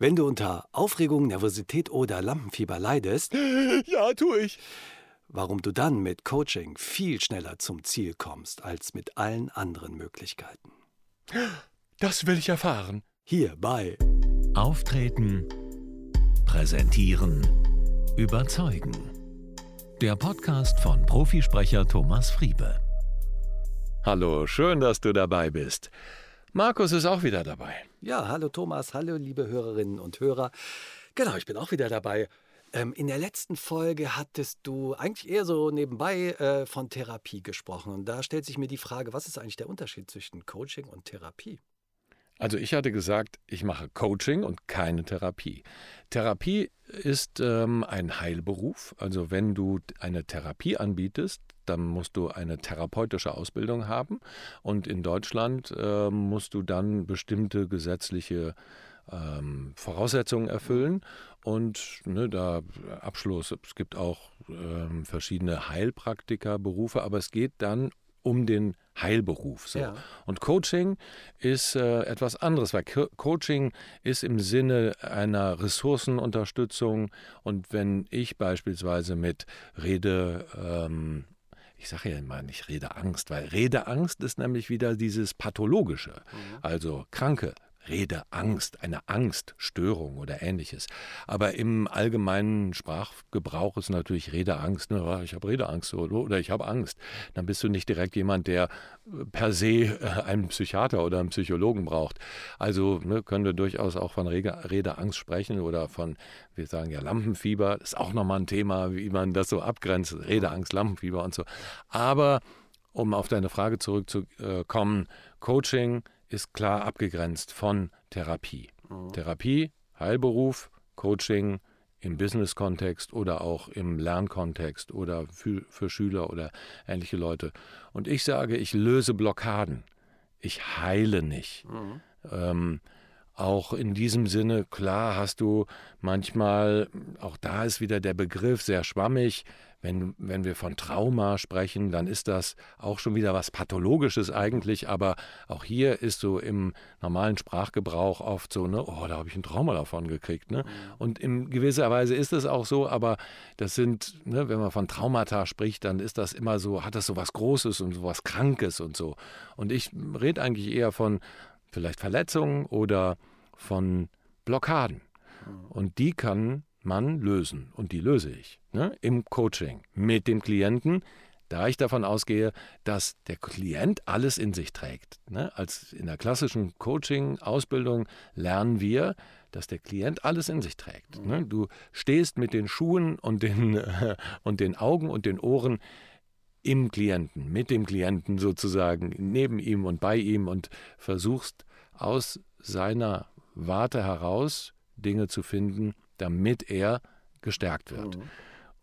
Wenn du unter Aufregung, Nervosität oder Lampenfieber leidest, Ja, tue ich. warum du dann mit Coaching viel schneller zum Ziel kommst als mit allen anderen Möglichkeiten. Das will ich erfahren. Hier bei Auftreten, präsentieren, überzeugen. Der Podcast von Profisprecher Thomas Friebe. Hallo, schön, dass du dabei bist. Markus ist auch wieder dabei. Ja, hallo Thomas, hallo liebe Hörerinnen und Hörer. Genau, ich bin auch wieder dabei. Ähm, in der letzten Folge hattest du eigentlich eher so nebenbei äh, von Therapie gesprochen. Und da stellt sich mir die Frage, was ist eigentlich der Unterschied zwischen Coaching und Therapie? Also ich hatte gesagt, ich mache Coaching und keine Therapie. Therapie ist ähm, ein Heilberuf. Also wenn du eine Therapie anbietest, dann musst du eine therapeutische Ausbildung haben. Und in Deutschland äh, musst du dann bestimmte gesetzliche ähm, Voraussetzungen erfüllen. Und ne, da Abschluss, es gibt auch ähm, verschiedene Heilpraktikerberufe, aber es geht dann um den Heilberuf. So. Ja. Und Coaching ist äh, etwas anderes, weil Co Coaching ist im Sinne einer Ressourcenunterstützung. Und wenn ich beispielsweise mit Rede, ähm, ich sage ja immer nicht Redeangst, weil Redeangst ist nämlich wieder dieses Pathologische, also Kranke. Redeangst, eine Angststörung oder ähnliches. Aber im allgemeinen Sprachgebrauch ist natürlich Redeangst. Ne? Ich habe Redeangst oder ich habe Angst. Dann bist du nicht direkt jemand, der per se äh, einen Psychiater oder einen Psychologen braucht. Also ne, können wir durchaus auch von Rede, Redeangst sprechen oder von, wir sagen ja Lampenfieber. Das ist auch nochmal ein Thema, wie man das so abgrenzt. Redeangst, Lampenfieber und so. Aber um auf deine Frage zurückzukommen, Coaching ist klar abgegrenzt von Therapie. Therapie, Heilberuf, Coaching im Business-Kontext oder auch im Lernkontext oder für, für Schüler oder ähnliche Leute. Und ich sage, ich löse Blockaden. Ich heile nicht. Ähm, auch in diesem Sinne, klar hast du manchmal, auch da ist wieder der Begriff sehr schwammig, wenn, wenn wir von Trauma sprechen, dann ist das auch schon wieder was Pathologisches eigentlich, aber auch hier ist so im normalen Sprachgebrauch oft so, ne, oh, da habe ich ein Trauma davon gekriegt. Ne? Und in gewisser Weise ist es auch so, aber das sind, ne, wenn man von Traumata spricht, dann ist das immer so, hat das so was Großes und so was Krankes und so. Und ich rede eigentlich eher von vielleicht Verletzungen oder von Blockaden. Und die kann man lösen. Und die löse ich ne? im Coaching mit dem Klienten, da ich davon ausgehe, dass der Klient alles in sich trägt. Ne? Als in der klassischen Coaching-Ausbildung lernen wir, dass der Klient alles in sich trägt. Ne? Du stehst mit den Schuhen und den, und den Augen und den Ohren im Klienten, mit dem Klienten sozusagen, neben ihm und bei ihm und versuchst aus seiner Warte heraus Dinge zu finden, damit er gestärkt wird.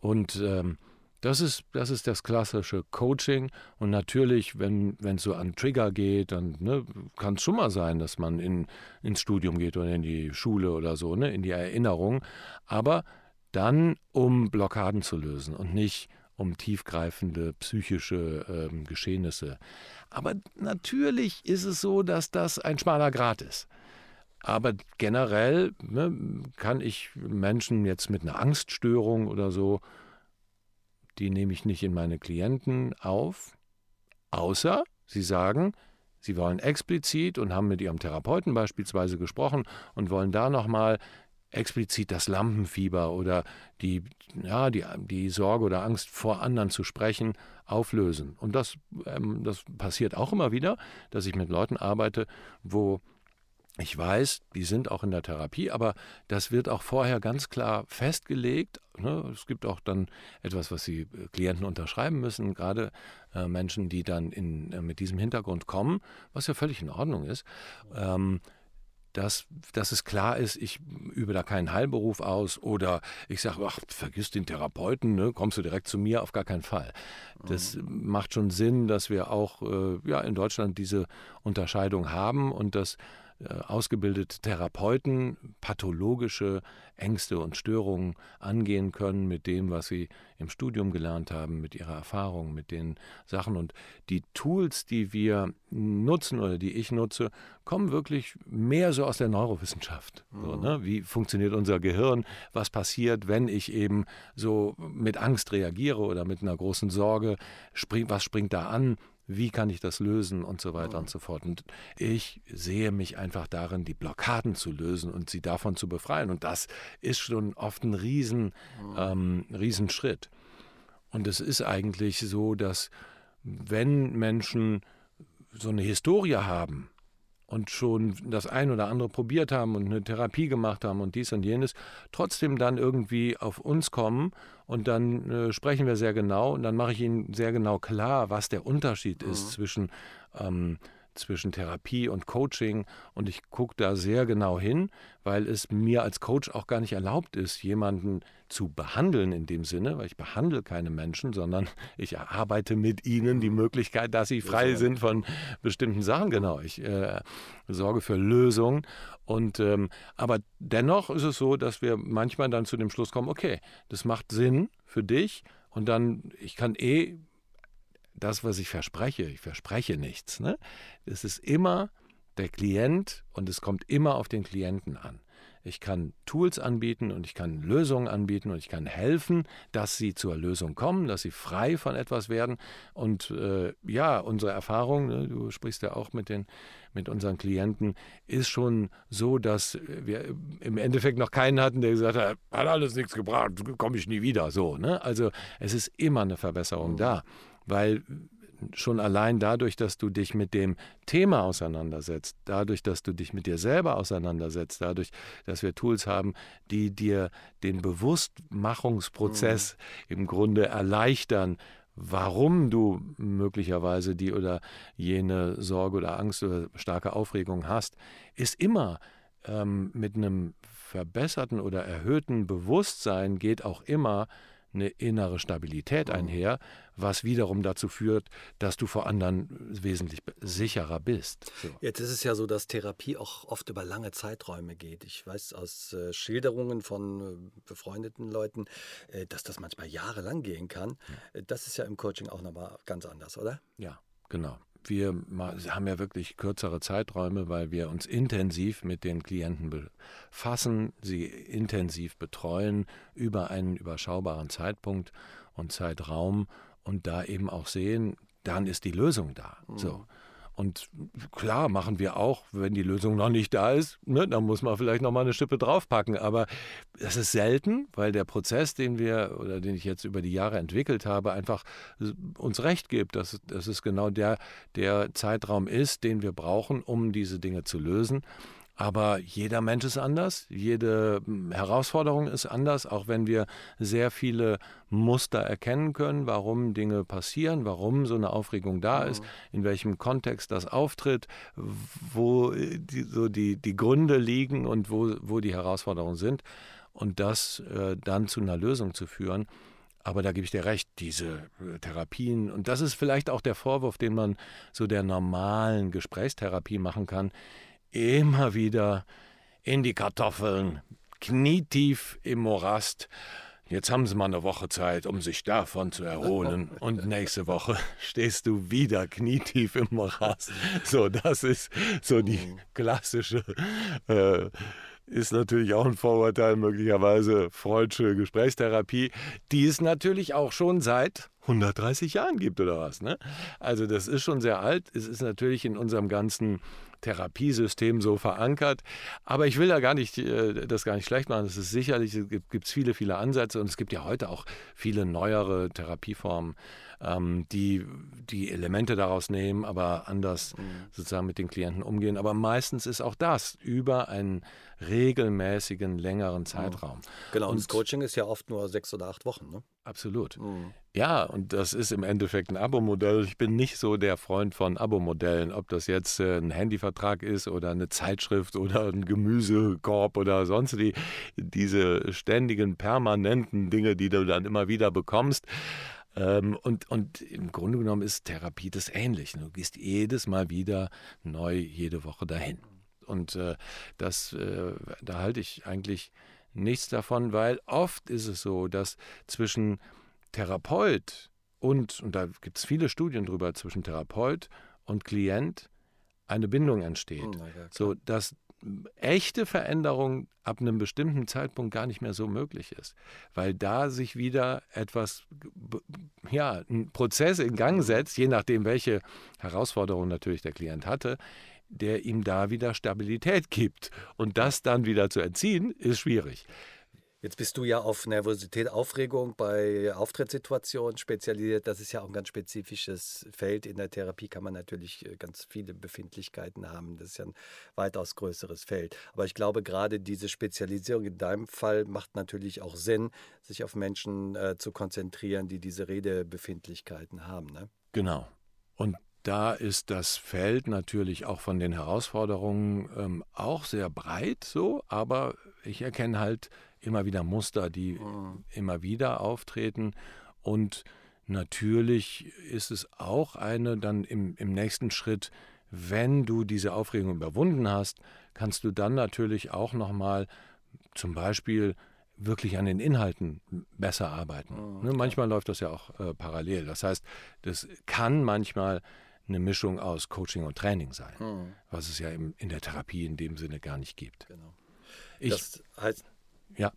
Und ähm, das ist, das ist das klassische Coaching. Und natürlich, wenn es so an Trigger geht, dann ne, kann es schon mal sein, dass man in, ins Studium geht oder in die Schule oder so, ne, in die Erinnerung. Aber dann, um Blockaden zu lösen und nicht um tiefgreifende psychische ähm, Geschehnisse. Aber natürlich ist es so, dass das ein schmaler Grat ist. Aber generell ne, kann ich Menschen jetzt mit einer Angststörung oder so, die nehme ich nicht in meine Klienten auf, außer sie sagen, sie wollen explizit und haben mit ihrem Therapeuten beispielsweise gesprochen und wollen da nochmal explizit das Lampenfieber oder die, ja, die, die Sorge oder Angst vor anderen zu sprechen, auflösen. Und das, ähm, das passiert auch immer wieder, dass ich mit Leuten arbeite, wo ich weiß, die sind auch in der Therapie, aber das wird auch vorher ganz klar festgelegt. Ne? Es gibt auch dann etwas, was die Klienten unterschreiben müssen, gerade äh, Menschen, die dann in, äh, mit diesem Hintergrund kommen, was ja völlig in Ordnung ist. Dass, dass es klar ist, ich übe da keinen Heilberuf aus oder ich sage, ach, vergiss den Therapeuten, ne, kommst du direkt zu mir, auf gar keinen Fall. Das mhm. macht schon Sinn, dass wir auch äh, ja, in Deutschland diese Unterscheidung haben und dass ausgebildete Therapeuten pathologische Ängste und Störungen angehen können mit dem, was sie im Studium gelernt haben, mit ihrer Erfahrung, mit den Sachen. Und die Tools, die wir nutzen oder die ich nutze, kommen wirklich mehr so aus der Neurowissenschaft. Mhm. So, ne? Wie funktioniert unser Gehirn? Was passiert, wenn ich eben so mit Angst reagiere oder mit einer großen Sorge? was springt da an? Wie kann ich das lösen und so weiter und so fort. Und ich sehe mich einfach darin, die Blockaden zu lösen und sie davon zu befreien. Und das ist schon oft ein riesen, ähm, Riesenschritt. Und es ist eigentlich so, dass wenn Menschen so eine Historie haben, und schon das ein oder andere probiert haben und eine Therapie gemacht haben und dies und jenes, trotzdem dann irgendwie auf uns kommen und dann äh, sprechen wir sehr genau und dann mache ich ihnen sehr genau klar, was der Unterschied mhm. ist zwischen ähm, zwischen Therapie und Coaching und ich gucke da sehr genau hin, weil es mir als Coach auch gar nicht erlaubt ist, jemanden zu behandeln in dem Sinne, weil ich behandle keine Menschen, sondern ich erarbeite mit ihnen die Möglichkeit, dass sie frei sind von bestimmten Sachen. Genau, ich äh, sorge für Lösungen. Und ähm, aber dennoch ist es so, dass wir manchmal dann zu dem Schluss kommen: Okay, das macht Sinn für dich. Und dann, ich kann eh das, was ich verspreche, ich verspreche nichts. Ne? Es ist immer der Klient und es kommt immer auf den Klienten an. Ich kann Tools anbieten und ich kann Lösungen anbieten und ich kann helfen, dass sie zur Lösung kommen, dass sie frei von etwas werden. Und äh, ja, unsere Erfahrung, ne, du sprichst ja auch mit, den, mit unseren Klienten, ist schon so, dass wir im Endeffekt noch keinen hatten, der gesagt hat, hat alles nichts gebracht, komme ich nie wieder. So, ne? Also es ist immer eine Verbesserung mhm. da weil schon allein dadurch, dass du dich mit dem Thema auseinandersetzt, dadurch, dass du dich mit dir selber auseinandersetzt, dadurch, dass wir Tools haben, die dir den Bewusstmachungsprozess mhm. im Grunde erleichtern, warum du möglicherweise die oder jene Sorge oder Angst oder starke Aufregung hast, ist immer ähm, mit einem verbesserten oder erhöhten Bewusstsein geht auch immer eine innere Stabilität einher, was wiederum dazu führt, dass du vor anderen wesentlich sicherer bist. So. Jetzt ist es ja so, dass Therapie auch oft über lange Zeiträume geht. Ich weiß aus äh, Schilderungen von äh, befreundeten Leuten, äh, dass das manchmal jahrelang gehen kann. Das ist ja im Coaching auch nochmal ganz anders, oder? Ja, genau wir haben ja wirklich kürzere Zeiträume, weil wir uns intensiv mit den Klienten befassen, sie intensiv betreuen über einen überschaubaren Zeitpunkt und Zeitraum und da eben auch sehen, dann ist die Lösung da. Mhm. So. Und klar machen wir auch, wenn die Lösung noch nicht da ist, ne, dann muss man vielleicht noch mal eine Schippe draufpacken. Aber das ist selten, weil der Prozess, den wir oder den ich jetzt über die Jahre entwickelt habe, einfach uns recht gibt, dass, dass es genau der, der Zeitraum ist, den wir brauchen, um diese Dinge zu lösen. Aber jeder Mensch ist anders, jede hm, Herausforderung ist anders, auch wenn wir sehr viele Muster erkennen können, warum Dinge passieren, warum so eine Aufregung da ist, in welchem Kontext das auftritt, wo äh, die, so die, die Gründe liegen und wo, wo die Herausforderungen sind. Und das äh, dann zu einer Lösung zu führen. Aber da gebe ich dir recht, diese äh, Therapien, und das ist vielleicht auch der Vorwurf, den man so der normalen Gesprächstherapie machen kann, immer wieder in die Kartoffeln, knietief im Morast. Jetzt haben sie mal eine Woche Zeit, um sich davon zu erholen. Und nächste Woche stehst du wieder knietief im Morast. So, das ist so die klassische, äh, ist natürlich auch ein Vorurteil, möglicherweise Freudsche Gesprächstherapie, die es natürlich auch schon seit 130 Jahren gibt oder was. Ne? Also das ist schon sehr alt. Es ist natürlich in unserem ganzen Therapiesystem so verankert. Aber ich will da gar nicht, äh, das gar nicht schlecht machen. Es ist sicherlich, es gibt viele, viele Ansätze und es gibt ja heute auch viele neuere Therapieformen, ähm, die die Elemente daraus nehmen, aber anders mhm. sozusagen mit den Klienten umgehen. Aber meistens ist auch das über einen regelmäßigen, längeren mhm. Zeitraum. Genau, und das Coaching ist ja oft nur sechs oder acht Wochen. Ne? Absolut. Mhm. Ja, und das ist im Endeffekt ein Abo-Modell. Ich bin nicht so der Freund von Abo-Modellen, ob das jetzt äh, ein Handyvertrag ist oder eine Zeitschrift oder ein Gemüsekorb oder sonst die, diese ständigen, permanenten Dinge, die du dann immer wieder bekommst. Ähm, und, und im Grunde genommen ist Therapie das ähnlich. Du gehst jedes Mal wieder neu, jede Woche dahin. Und äh, das, äh, da halte ich eigentlich nichts davon, weil oft ist es so, dass zwischen Therapeut und, und da gibt es viele Studien drüber, zwischen Therapeut und Klient eine Bindung entsteht. Oh, ja, so dass echte Veränderung ab einem bestimmten Zeitpunkt gar nicht mehr so möglich ist, weil da sich wieder etwas, ja, ein Prozess in Gang setzt, je nachdem, welche Herausforderung natürlich der Klient hatte, der ihm da wieder Stabilität gibt. Und das dann wieder zu entziehen, ist schwierig. Jetzt bist du ja auf Nervosität, Aufregung bei Auftrittssituationen spezialisiert. Das ist ja auch ein ganz spezifisches Feld. In der Therapie kann man natürlich äh, ganz viele Befindlichkeiten haben. Das ist ja ein weitaus größeres Feld. Aber ich glaube, gerade diese Spezialisierung in deinem Fall macht natürlich auch Sinn, sich auf Menschen äh, zu konzentrieren, die diese Redebefindlichkeiten haben. Ne? Genau. Und da ist das Feld natürlich auch von den Herausforderungen ähm, auch sehr breit so, aber ich erkenne halt immer wieder Muster, die mhm. immer wieder auftreten. Und natürlich ist es auch eine dann im, im nächsten Schritt, wenn du diese Aufregung überwunden hast, kannst du dann natürlich auch nochmal zum Beispiel wirklich an den Inhalten besser arbeiten. Mhm, ne, manchmal läuft das ja auch äh, parallel. Das heißt, das kann manchmal eine Mischung aus Coaching und Training sein, mhm. was es ja im, in der Therapie in dem Sinne gar nicht gibt. Genau. Ich, das heißt, ja,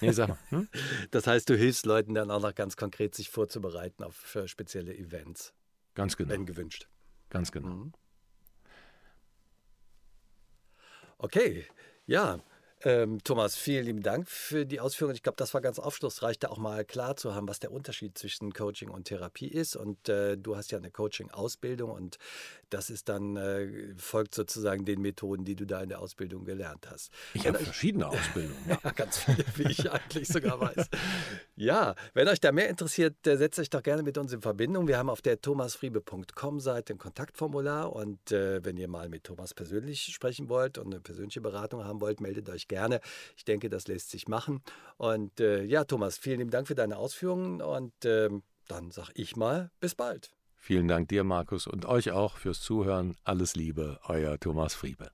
nee, sag mal. Hm? Das heißt, du hilfst Leuten dann auch noch ganz konkret, sich vorzubereiten auf spezielle Events. Ganz genau. Wenn gewünscht. Ganz genau. Mhm. Okay, ja. Ähm, Thomas, vielen lieben Dank für die Ausführungen. Ich glaube, das war ganz aufschlussreich, da auch mal klar zu haben, was der Unterschied zwischen Coaching und Therapie ist. Und äh, du hast ja eine Coaching-Ausbildung und das ist dann, äh, folgt sozusagen den Methoden, die du da in der Ausbildung gelernt hast. Ich habe verschiedene Ausbildungen. Ja. ja, ganz viele, wie ich eigentlich sogar weiß. Ja, wenn euch da mehr interessiert, äh, setzt euch doch gerne mit uns in Verbindung. Wir haben auf der thomasfriebe.com Seite ein Kontaktformular und äh, wenn ihr mal mit Thomas persönlich sprechen wollt und eine persönliche Beratung haben wollt, meldet euch gerne. Ich denke, das lässt sich machen. Und äh, ja, Thomas, vielen lieben Dank für deine Ausführungen und ähm, dann sage ich mal, bis bald. Vielen Dank dir, Markus, und euch auch fürs Zuhören. Alles Liebe, euer Thomas Friebe.